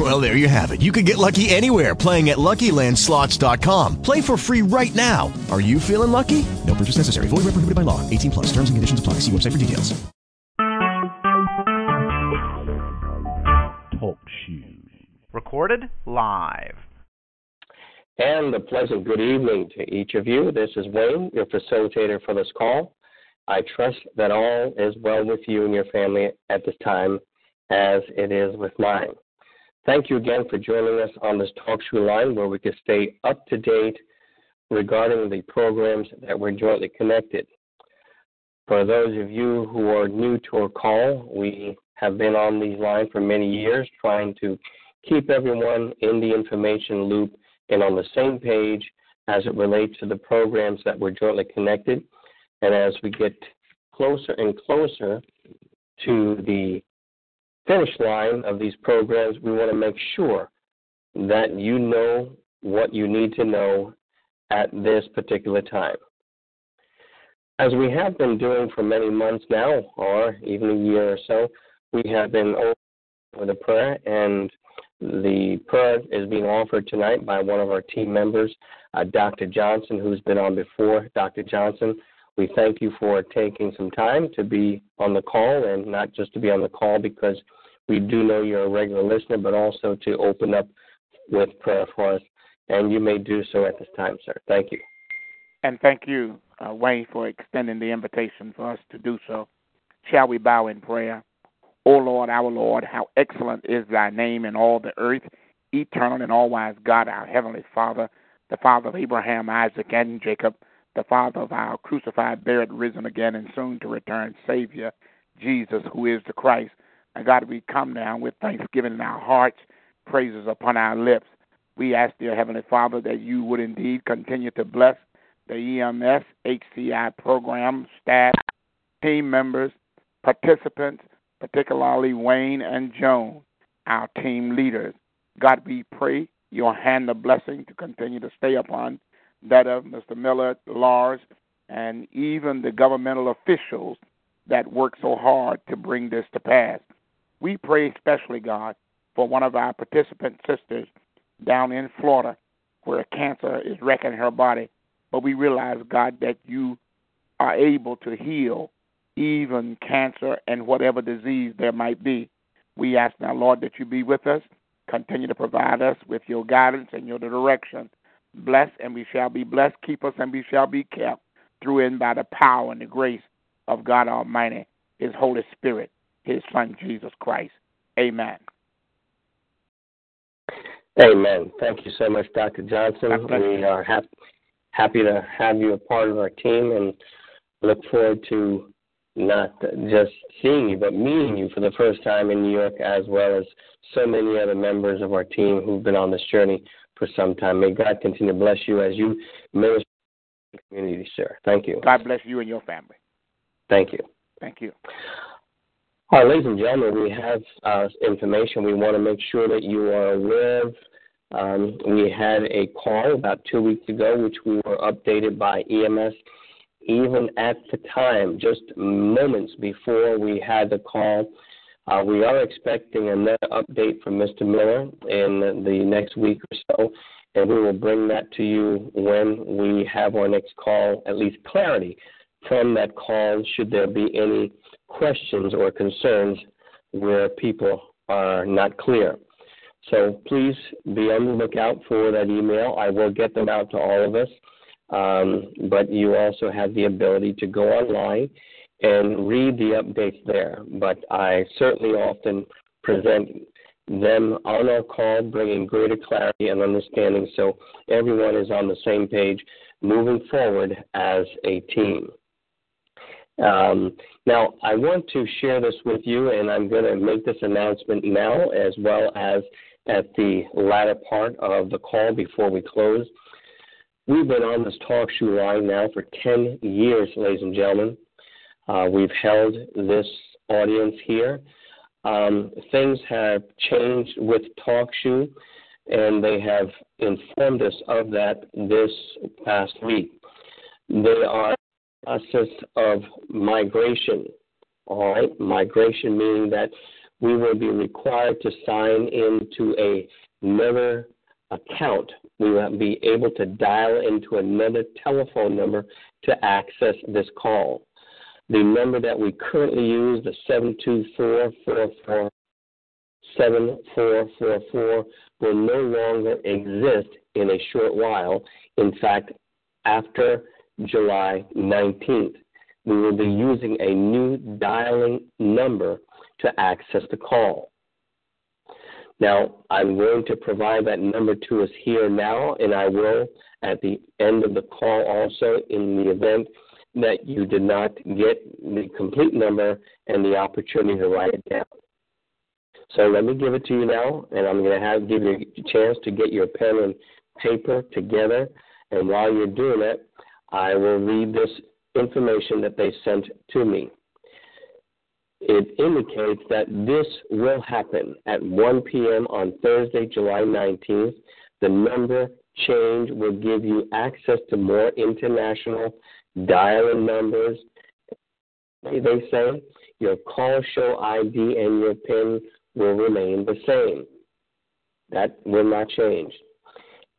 Well, there you have it. You can get lucky anywhere playing at LuckyLandSlots.com. Play for free right now. Are you feeling lucky? No purchase necessary. Void where prohibited by law. 18 plus. Terms and conditions apply. See website for details. Talk shoes. Recorded live. And a pleasant good evening to each of you. This is Wayne, your facilitator for this call. I trust that all is well with you and your family at this time as it is with mine. Thank you again for joining us on this talk show line where we can stay up to date regarding the programs that we're jointly connected. For those of you who are new to our call, we have been on these lines for many years trying to keep everyone in the information loop and on the same page as it relates to the programs that we're jointly connected. And as we get closer and closer to the finish line of these programs, we want to make sure that you know what you need to know at this particular time. As we have been doing for many months now, or even a year or so, we have been with a prayer, and the prayer is being offered tonight by one of our team members, uh, Dr. Johnson, who's been on before. Dr. Johnson, we thank you for taking some time to be on the call, and not just to be on the call because we do know you're a regular listener, but also to open up with prayer for us. And you may do so at this time, sir. Thank you. And thank you, uh, Wayne, for extending the invitation for us to do so. Shall we bow in prayer? O Lord, our Lord, how excellent is thy name in all the earth, eternal and all wise God, our heavenly Father, the Father of Abraham, Isaac, and Jacob, the Father of our crucified, buried, risen again, and soon to return Savior, Jesus, who is the Christ. And God, we come now with thanksgiving in our hearts, praises upon our lips. We ask, dear Heavenly Father, that you would indeed continue to bless the EMS HCI program, staff, team members, participants, particularly Wayne and Joan, our team leaders. God, we pray your hand of blessing to continue to stay upon that of Mr. Miller, Lars, and even the governmental officials that work so hard to bring this to pass. We pray especially, God, for one of our participant sisters down in Florida where cancer is wrecking her body. But we realize, God, that you are able to heal even cancer and whatever disease there might be. We ask now, Lord, that you be with us. Continue to provide us with your guidance and your direction. Bless and we shall be blessed. Keep us and we shall be kept through and by the power and the grace of God Almighty, His Holy Spirit, His Son Jesus Christ. Amen. Amen. Thank you so much, Dr. Johnson. We are happy happy to have you a part of our team and look forward to not just seeing you, but meeting you for the first time in New York, as well as so many other members of our team who've been on this journey for some time. May God continue to bless you as you minister to the community, sir. Thank you. God bless you and your family. Thank you. Thank you. Ladies and gentlemen, we have uh, information we want to make sure that you are aware of. Um, we had a call about two weeks ago, which we were updated by EMS even at the time, just moments before we had the call. Uh, we are expecting another update from Mr. Miller in the next week or so, and we will bring that to you when we have our next call, at least clarity from that call, should there be any questions or concerns where people are not clear. So please be on the lookout for that email. I will get them out to all of us. Um, but you also have the ability to go online and read the updates there. But I certainly often present them on our call, bringing greater clarity and understanding so everyone is on the same page moving forward as a team. Um, now, I want to share this with you, and I'm going to make this announcement now as well as at the latter part of the call before we close. We've been on this talk show line now for 10 years, ladies and gentlemen. uh, we've held this audience here. Um, things have changed with talk TalkShoe, and they have informed us of that this past week. They are process of migration. All right, migration meaning that we will be required to sign into a another account. We will be able to dial into another telephone number to access this call. The number that we currently use, the 724 7444, will no longer exist in a short while. In fact, after July 19th, we will be using a new dialing number to access the call. Now, I'm going to provide that number to us here now, and I will at the end of the call also in the event that you did not get the complete number and the opportunity to write it down. So let me give it to you now, and I'm going to have give you a chance to get your pen and paper together. And while you're doing it, I will read this information that they sent to me. It indicates that this will happen at 1 p.m. on Thursday, July 19th. The number change will give you access to more international dial-in numbers. They say your call show ID and your PIN will remain the same. That will not change.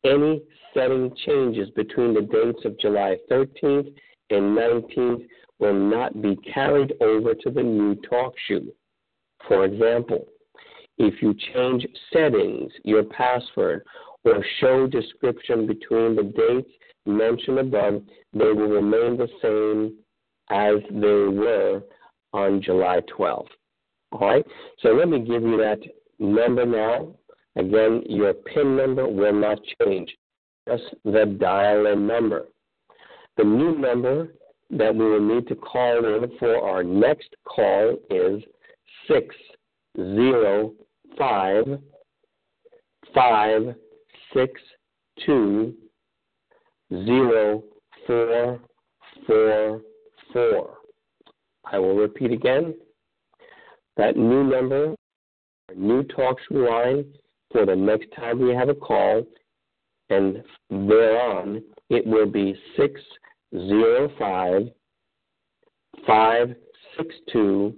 Any setting changes between the dates of July 13th and 19th will not be carried over to the new talk show. For example, if you change settings, your password, or show description between the dates mentioned above, they will remain the same as they were on July 12th. All right, so let me give you that number now. Again, your PIN number will not change, just the dial in number. The new number that we will need to call in for our next call is 605 562 0444. I will repeat again. That new number, our new talk line for the next time we have a call, and thereon it will be 605 562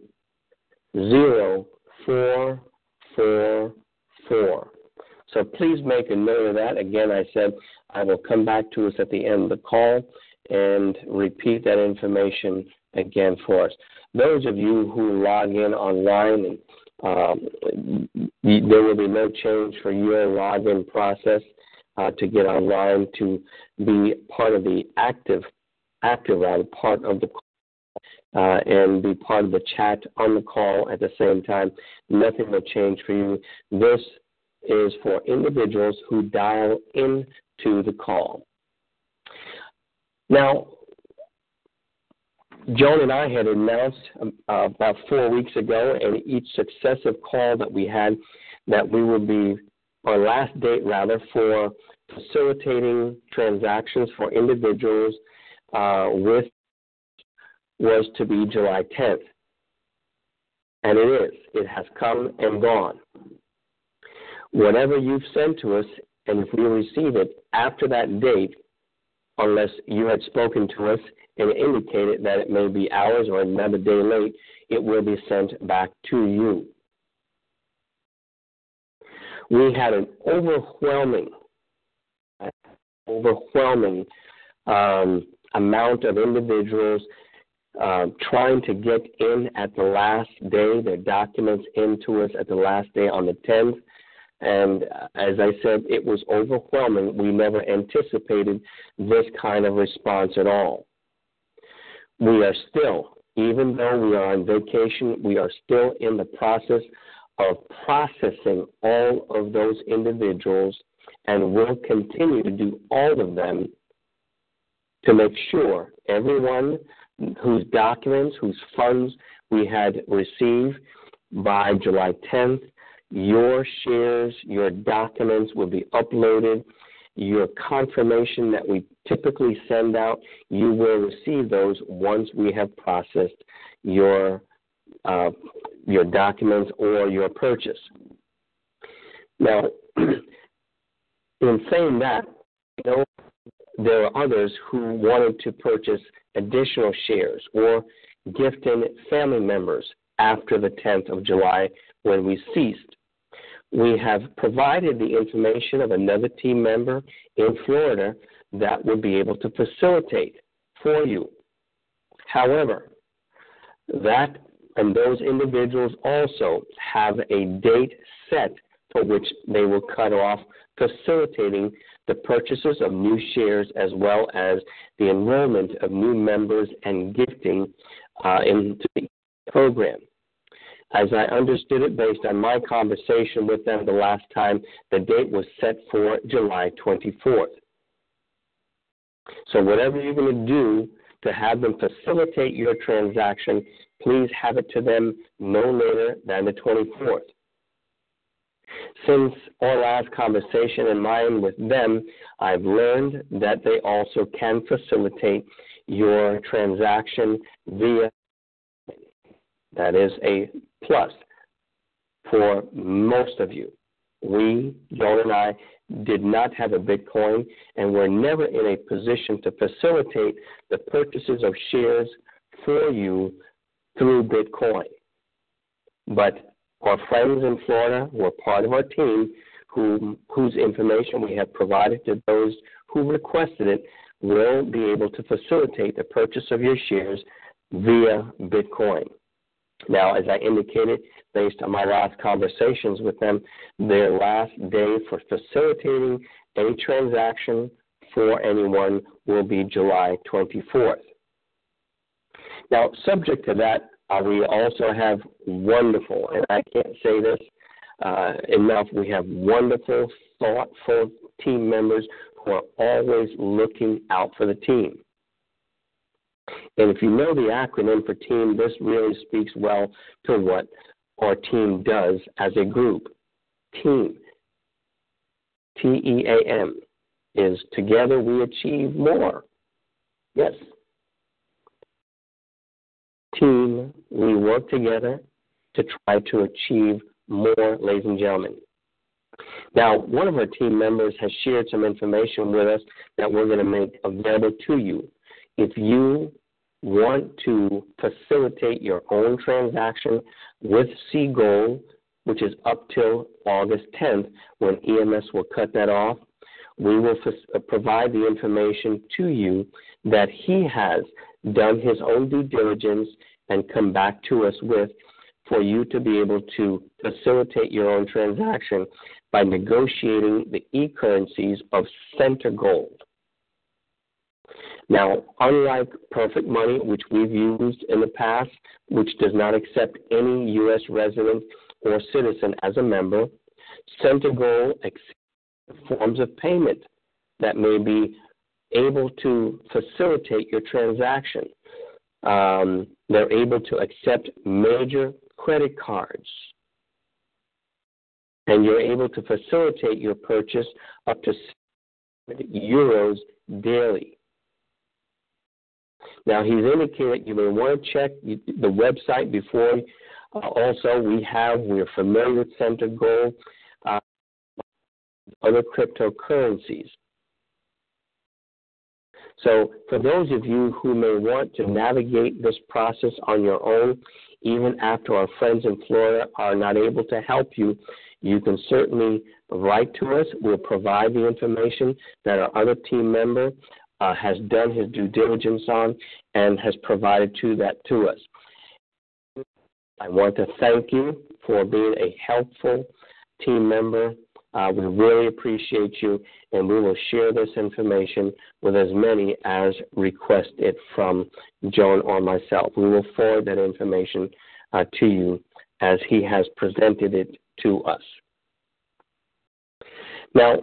0444. So please make a note of that. Again, I said I will come back to us at the end of the call and repeat that information again for us. Those of you who log in online, um, there will be no change for your login process uh, to get online to be part of the active, active rather, part of the uh, and be part of the chat on the call at the same time. Nothing will change for you. This is for individuals who dial in to the call. Now, Joan and I had announced um, uh, about four weeks ago, and each successive call that we had, that we would be, our last date rather, for facilitating transactions for individuals uh, with was to be July 10th. And it is. It has come and gone. Whatever you've sent to us, and if we receive it after that date, unless you had spoken to us and indicated that it may be hours or another day late, it will be sent back to you. We had an overwhelming, overwhelming um, amount of individuals uh, trying to get in at the last day, their documents into us at the last day on the 10th. And uh, as I said, it was overwhelming. We never anticipated this kind of response at all. We are still, even though we are on vacation, we are still in the process of processing all of those individuals and will continue to do all of them to make sure everyone whose documents, whose funds we had received by July 10th your shares, your documents will be uploaded. Your confirmation that we typically send out, you will receive those once we have processed your uh, your documents or your purchase. Now, in saying that, you know, there are others who wanted to purchase additional shares or gifting family members after the 10th of July when we ceased. We have provided the information of another team member in Florida that will be able to facilitate for you. However, that and those individuals also have a date set for which they will cut off facilitating the purchases of new shares as well as the enrollment of new members and gifting uh, into the program. As I understood it based on my conversation with them the last time, the date was set for July 24th. So, whatever you're going to do to have them facilitate your transaction, please have it to them no later than the 24th. Since our last conversation and mine with them, I've learned that they also can facilitate your transaction via. That is a plus for most of you. We, Joan and I, did not have a Bitcoin and were never in a position to facilitate the purchases of shares for you through Bitcoin. But our friends in Florida who are part of our team, who, whose information we have provided to those who requested it, will be able to facilitate the purchase of your shares via Bitcoin. Now, as I indicated, based on my last conversations with them, their last day for facilitating any transaction for anyone will be July 24th. Now, subject to that, uh, we also have wonderful, and I can't say this uh, enough, we have wonderful, thoughtful team members who are always looking out for the team. And if you know the acronym for team, this really speaks well to what our team does as a group. Team, T E A M, is together we achieve more. Yes. Team, we work together to try to achieve more, ladies and gentlemen. Now, one of our team members has shared some information with us that we're going to make available to you. If you want to facilitate your own transaction with Seagold, which is up till August 10th when EMS will cut that off, we will f- uh, provide the information to you that he has done his own due diligence and come back to us with for you to be able to facilitate your own transaction by negotiating the e currencies of Center Gold. Now, unlike Perfect Money, which we've used in the past, which does not accept any U.S. resident or citizen as a member, Gold accepts forms of payment that may be able to facilitate your transaction. Um, they're able to accept major credit cards. And you're able to facilitate your purchase up to euros daily. Now, he's indicated you may want to check the website before. Uh, also, we have, we're familiar with Center Gold, uh, other cryptocurrencies. So, for those of you who may want to navigate this process on your own, even after our friends in Florida are not able to help you, you can certainly write to us. We'll provide the information that our other team member uh, has done his due diligence on and has provided to that to us. I want to thank you for being a helpful team member. Uh, we really appreciate you, and we will share this information with as many as request it from Joan or myself. We will forward that information uh, to you as he has presented it to us. Now,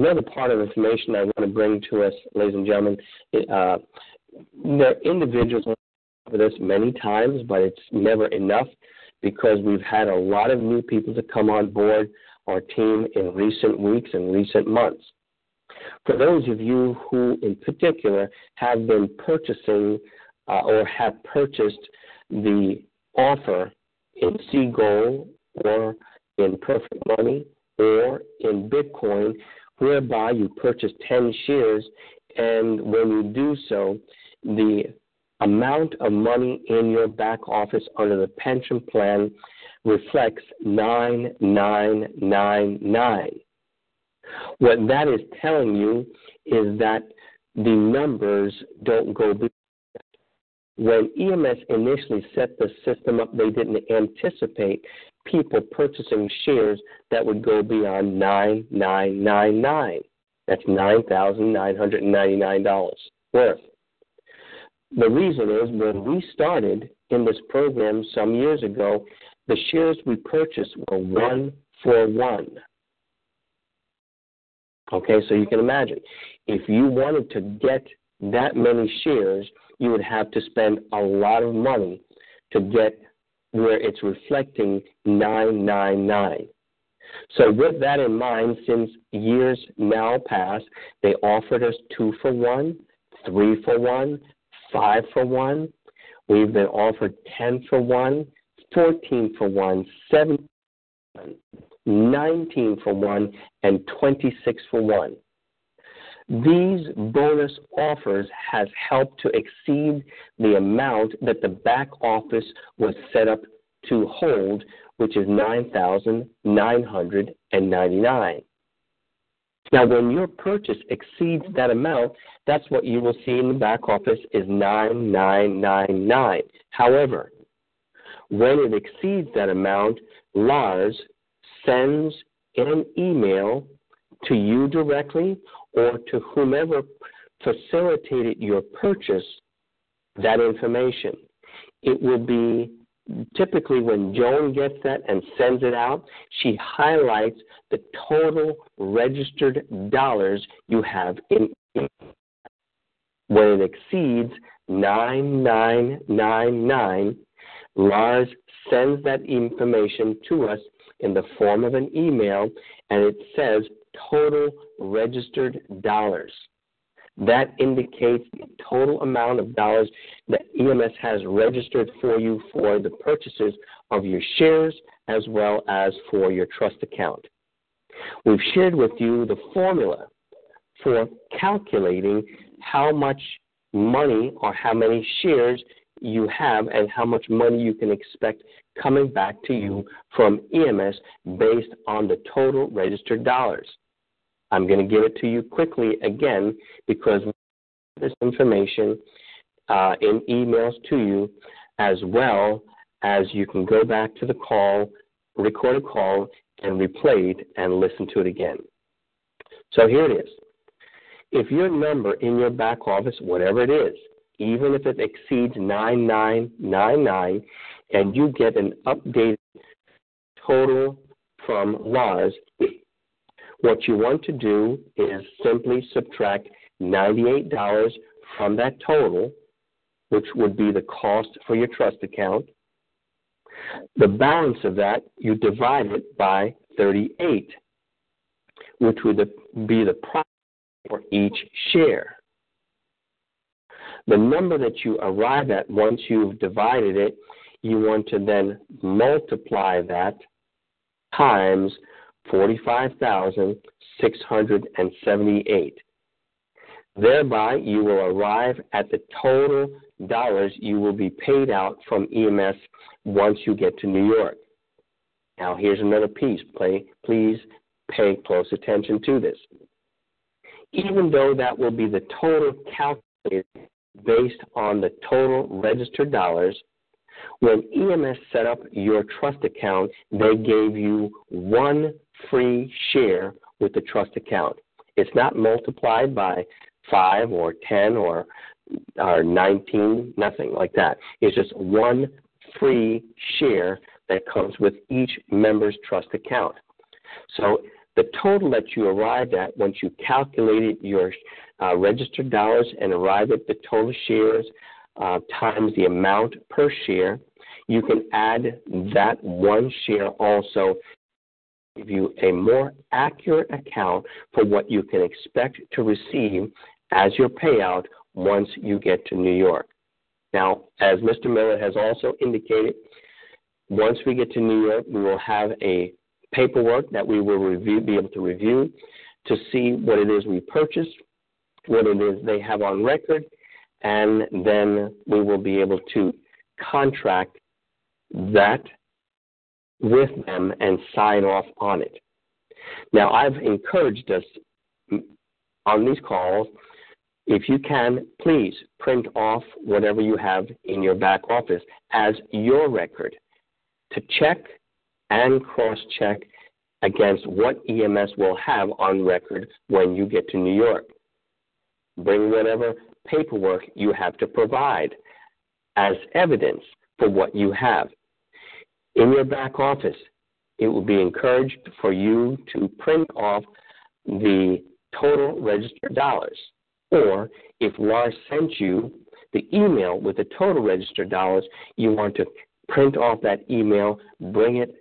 another part of information I want to bring to us, ladies and gentlemen, uh, there are individuals for this many times, but it's never enough because we've had a lot of new people to come on board our team in recent weeks and recent months. For those of you who, in particular, have been purchasing uh, or have purchased the offer in Seagold or in Perfect Money or in Bitcoin, whereby you purchase 10 shares, and when you do so, the amount of money in your back office under the pension plan reflects 9999. What that is telling you is that the numbers don't go when EMS initially set the system up, they didn't anticipate people purchasing shares that would go beyond 9999. That's $9,999 worth. The reason is when we started in this program some years ago, the shares we purchased were one for one. Okay, so you can imagine if you wanted to get that many shares, you would have to spend a lot of money to get where it's reflecting 999. So, with that in mind, since years now past, they offered us two for one, three for one, five for one. We've been offered 10 for one, 14 for one, 7 19 for one, and 26 for one. These bonus offers has helped to exceed the amount that the back office was set up to hold, which is 9,999. Now, when your purchase exceeds that amount, that's what you will see in the back office is 9999. However, when it exceeds that amount, Lars sends an email to you directly or to whomever facilitated your purchase that information. It will be typically when Joan gets that and sends it out, she highlights the total registered dollars you have in when it exceeds 9999 Lars sends that information to us in the form of an email and it says total registered dollars. That indicates the total amount of dollars that EMS has registered for you for the purchases of your shares as well as for your trust account. We've shared with you the formula for calculating how much money or how many shares you have and how much money you can expect coming back to you from EMS based on the total registered dollars. I'm going to give it to you quickly again because this information uh, in emails to you as well as you can go back to the call, record a call, and replay it and listen to it again. So here it is. If your number in your back office, whatever it is, even if it exceeds 9999 and you get an updated total from Lars, what you want to do is simply subtract $98 from that total, which would be the cost for your trust account. The balance of that, you divide it by 38, which would be the price for each share. The number that you arrive at once you've divided it, you want to then multiply that times 45,678. Thereby, you will arrive at the total dollars you will be paid out from EMS once you get to New York. Now, here's another piece. Play, please pay close attention to this. Even though that will be the total calculated based on the total registered dollars, when EMS set up your trust account, they gave you one free share with the trust account. It's not multiplied by 5 or 10 or, or 19, nothing like that. It's just one free share that comes with each member's trust account. So the total that you arrived at once you calculated your uh, registered dollars and arrived at the total shares uh, times the amount per share, you can add that one share also give you a more accurate account for what you can expect to receive as your payout once you get to New York. Now, as Mr. Miller has also indicated, once we get to New York, we will have a paperwork that we will review, be able to review to see what it is we purchased, what it is they have on record, and then we will be able to contract that with them and sign off on it. Now, I've encouraged us on these calls, if you can, please print off whatever you have in your back office as your record to check and cross check against what EMS will have on record when you get to New York. Bring whatever paperwork you have to provide as evidence for what you have. In your back office, it will be encouraged for you to print off the total registered dollars. Or if Lars sent you the email with the total registered dollars, you want to print off that email, bring it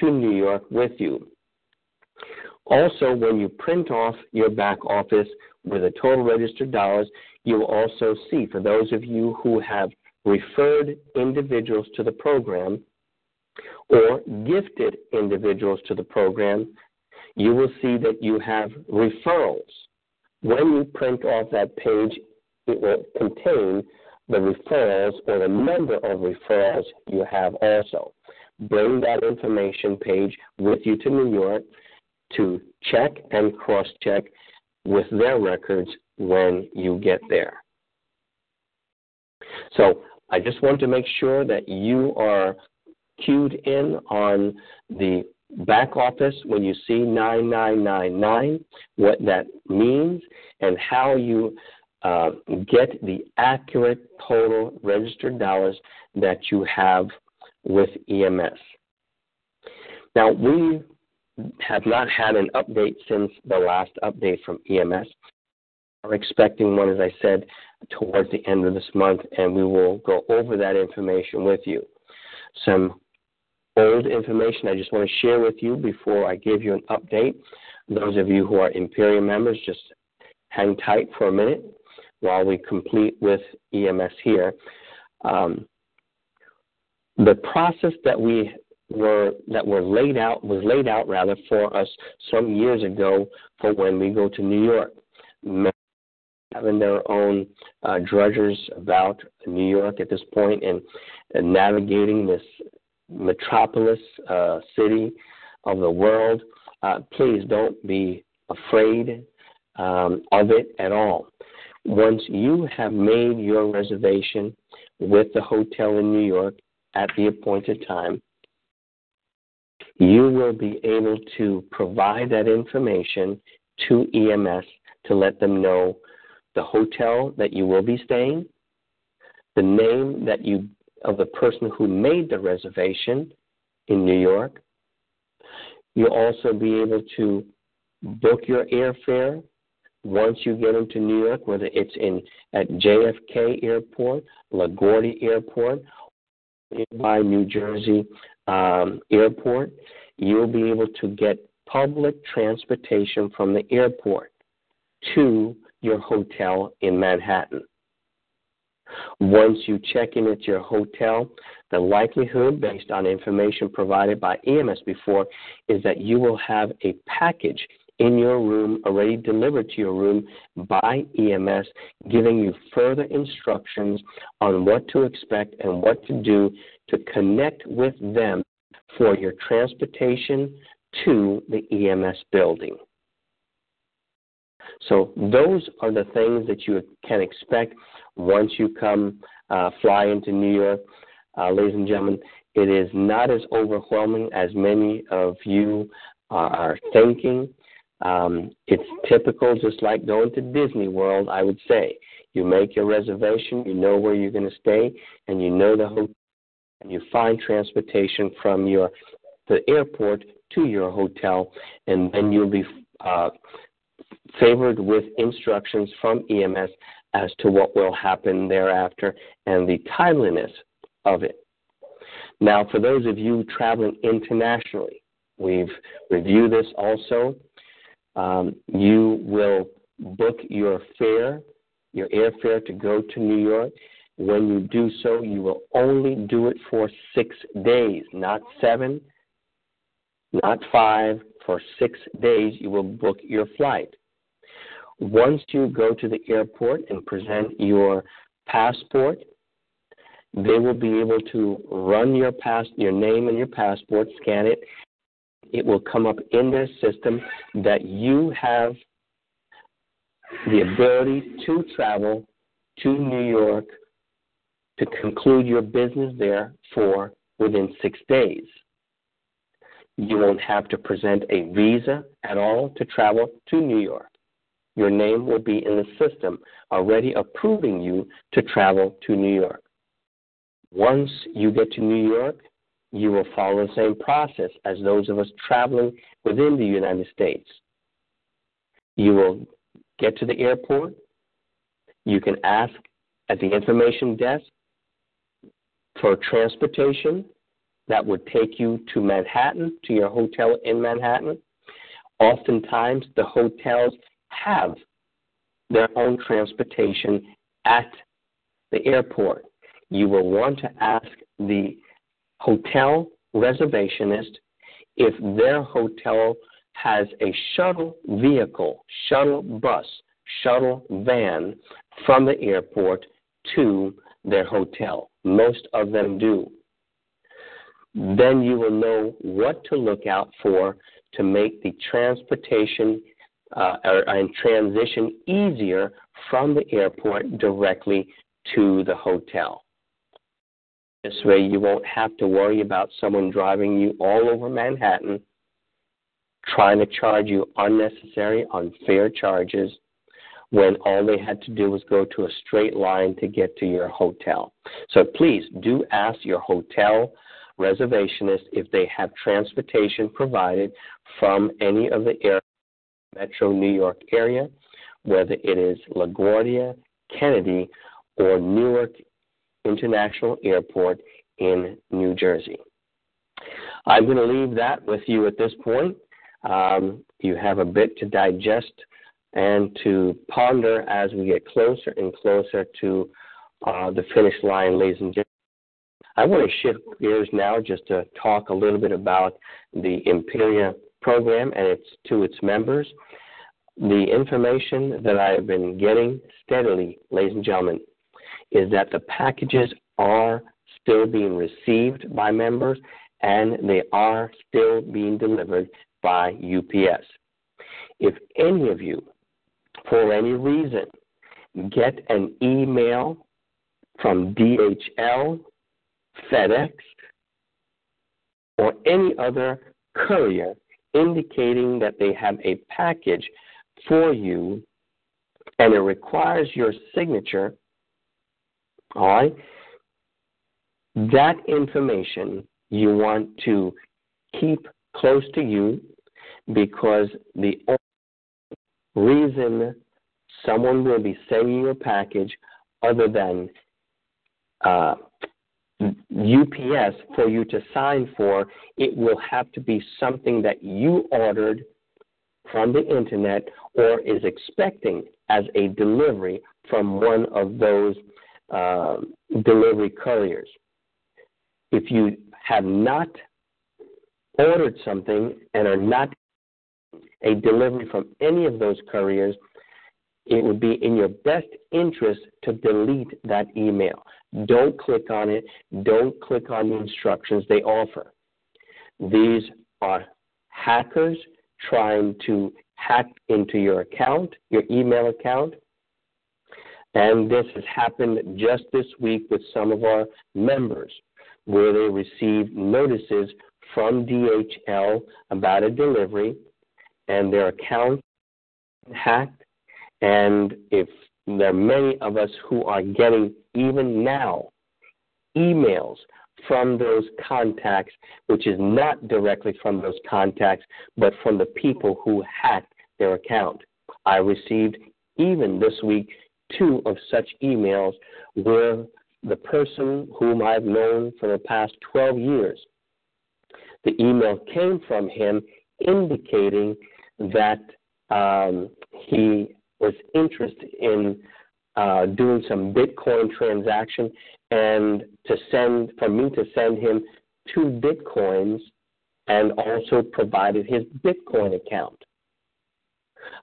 to New York with you. Also, when you print off your back office with the total registered dollars, you will also see, for those of you who have referred individuals to the program or gifted individuals to the program, you will see that you have referrals. When you print off that page, it will contain the referrals or the number of referrals you have also. Bring that information page with you to New York to check and cross check with their records when you get there. So I just want to make sure that you are cued in on the back office when you see 9999, what that means, and how you uh, get the accurate total registered dollars that you have with EMS. Now, we have not had an update since the last update from EMS. We're expecting one, as I said, towards the end of this month, and we will go over that information with you. Some old information I just want to share with you before I give you an update. Those of you who are Imperium members, just hang tight for a minute while we complete with EMS here. Um, the process that we were that were laid out was laid out rather for us some years ago for when we go to New York. Having their own uh, drudgers about New York at this point and, and navigating this metropolis uh, city of the world, uh, please don't be afraid um, of it at all. Once you have made your reservation with the hotel in New York at the appointed time, you will be able to provide that information to EMS to let them know the hotel that you will be staying, the name that you of the person who made the reservation in New York. You'll also be able to book your airfare once you get into New York, whether it's in at JFK Airport, LaGuardia Airport, by New Jersey um, Airport, you'll be able to get public transportation from the airport to your hotel in Manhattan. Once you check in at your hotel, the likelihood, based on information provided by EMS before, is that you will have a package in your room, already delivered to your room by EMS, giving you further instructions on what to expect and what to do to connect with them for your transportation to the EMS building. So, those are the things that you can expect once you come uh, fly into New York. Uh, ladies and gentlemen, it is not as overwhelming as many of you are thinking. Um, it's typical, just like going to Disney World, I would say. You make your reservation, you know where you're going to stay, and you know the hotel, and you find transportation from your the airport to your hotel, and then you'll be uh, favored with instructions from EMS as to what will happen thereafter and the timeliness of it. Now, for those of you traveling internationally, we've reviewed this also. Um, you will book your fare, your airfare to go to New York. when you do so, you will only do it for six days, not seven, not five. For six days, you will book your flight. Once you go to the airport and present your passport, they will be able to run your pass your name and your passport, scan it. It will come up in their system that you have the ability to travel to New York to conclude your business there for within six days. You won't have to present a visa at all to travel to New York. Your name will be in the system already approving you to travel to New York. Once you get to New York, you will follow the same process as those of us traveling within the United States. You will get to the airport. You can ask at the information desk for transportation that would take you to Manhattan, to your hotel in Manhattan. Oftentimes, the hotels have their own transportation at the airport. You will want to ask the hotel reservationist if their hotel has a shuttle vehicle, shuttle bus, shuttle van from the airport to their hotel. Most of them do. Then you will know what to look out for to make the transportation uh, or, and transition easier from the airport directly to the hotel. This way, you won't have to worry about someone driving you all over Manhattan, trying to charge you unnecessary, unfair charges when all they had to do was go to a straight line to get to your hotel. So please do ask your hotel reservationist if they have transportation provided from any of the air metro New York area, whether it is LaGuardia, Kennedy, or Newark International Airport in New Jersey. I'm going to leave that with you at this point. Um, you have a bit to digest and to ponder as we get closer and closer to uh, the finish line, ladies and gentlemen. I want to shift gears now just to talk a little bit about the Imperia program and its to its members. The information that I have been getting steadily, ladies and gentlemen, is that the packages are still being received by members and they are still being delivered by UPS. If any of you for any reason, get an email from DHL, FedEx, or any other courier indicating that they have a package for you and it requires your signature, all right, that information you want to keep close to you because the reason someone will be sending you a package other than uh, UPS for you to sign for, it will have to be something that you ordered from the internet or is expecting as a delivery from one of those uh, delivery couriers. If you have not ordered something and are not a delivery from any of those couriers, it would be in your best interest to delete that email. Don't click on it. Don't click on the instructions they offer. These are hackers trying to hack into your account, your email account. And this has happened just this week with some of our members where they received notices from DHL about a delivery and their account hacked. And if there are many of us who are getting even now emails from those contacts, which is not directly from those contacts, but from the people who hacked their account. I received even this week two of such emails where the person whom I've known for the past 12 years, the email came from him indicating that um, he was interested in uh, doing some Bitcoin transaction and to send for me to send him two Bitcoins and also provided his Bitcoin account.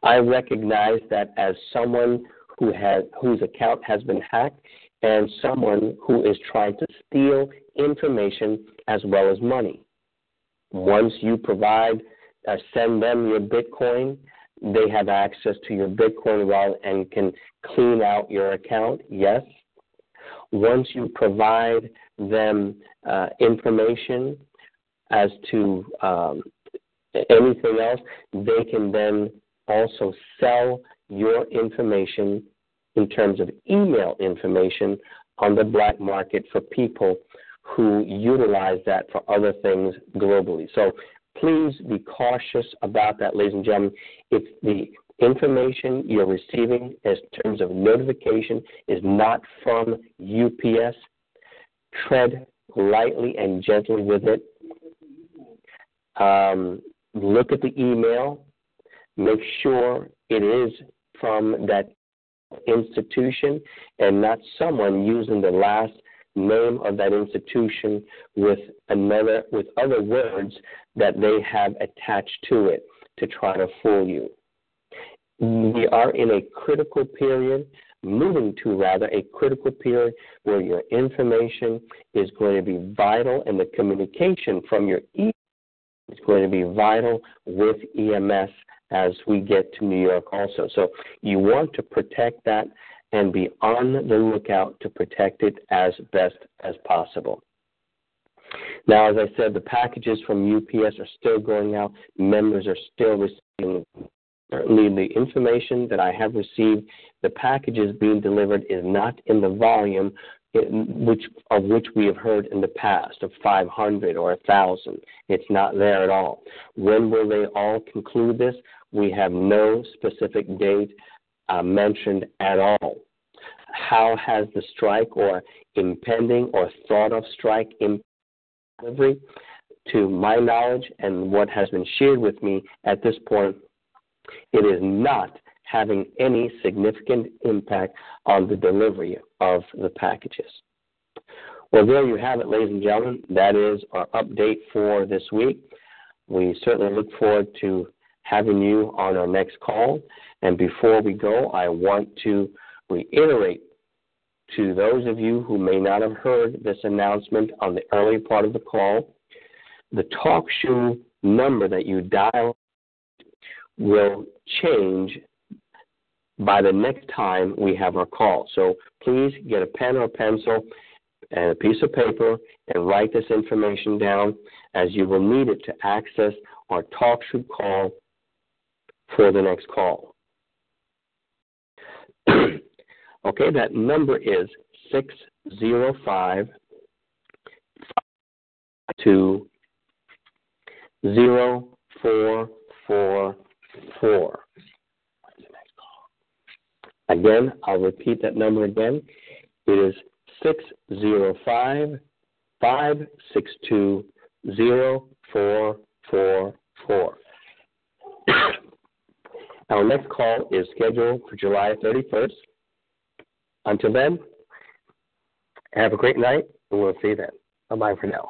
I recognize that as someone who has whose account has been hacked and someone who is trying to steal information as well as money. Once you provide, uh, send them your Bitcoin, they have access to your Bitcoin wallet and can clean out your account. Yes. Once you provide them uh, information as to um, anything else, they can then also sell your information in terms of email information on the black market for people who utilize that for other things globally. So please be cautious about that, ladies and gentlemen. If the information you're receiving in terms of notification is not from UPS, tread lightly and gently with it. Um, look at the email. Make sure it is from that institution and not someone using the last name of that institution with another with other words that they have attached to it to try to fool you. We are in a critical period, moving to rather a critical period where your information is going to be vital and the communication from your is going to be vital with EMS as we get to New York also. So you want to protect that and be on the lookout to protect it as best as possible. Now, as I said, the packages from UPS are still going out. Members are still receiving. Certainly, the information that I have received, the packages being delivered is not in the volume which of which we have heard in the past of 500 or 1,000. It's not there at all. When will they all conclude this? We have no specific date uh, mentioned at all. How has the strike or impending or thought of strike delivery? To my knowledge and what has been shared with me at this point, it is not having any significant impact on the delivery of the packages. Well, there you have it, ladies and gentlemen. That is our update for this week. We certainly look forward to having you on our next call. And before we go, I want to reiterate to those of you who may not have heard this announcement on the early part of the call, the talk show number that you dial will change by the next time we have our call. So please get a pen or pencil and a piece of paper and write this information down as you will need it to access our talk show call for the next call. okay, that number is 605 to 0444. Again, I'll repeat that number again. It is 605 562 0444. Our next call is scheduled for July 31st. Until then, have a great night, and we'll see you then. Bye bye for now.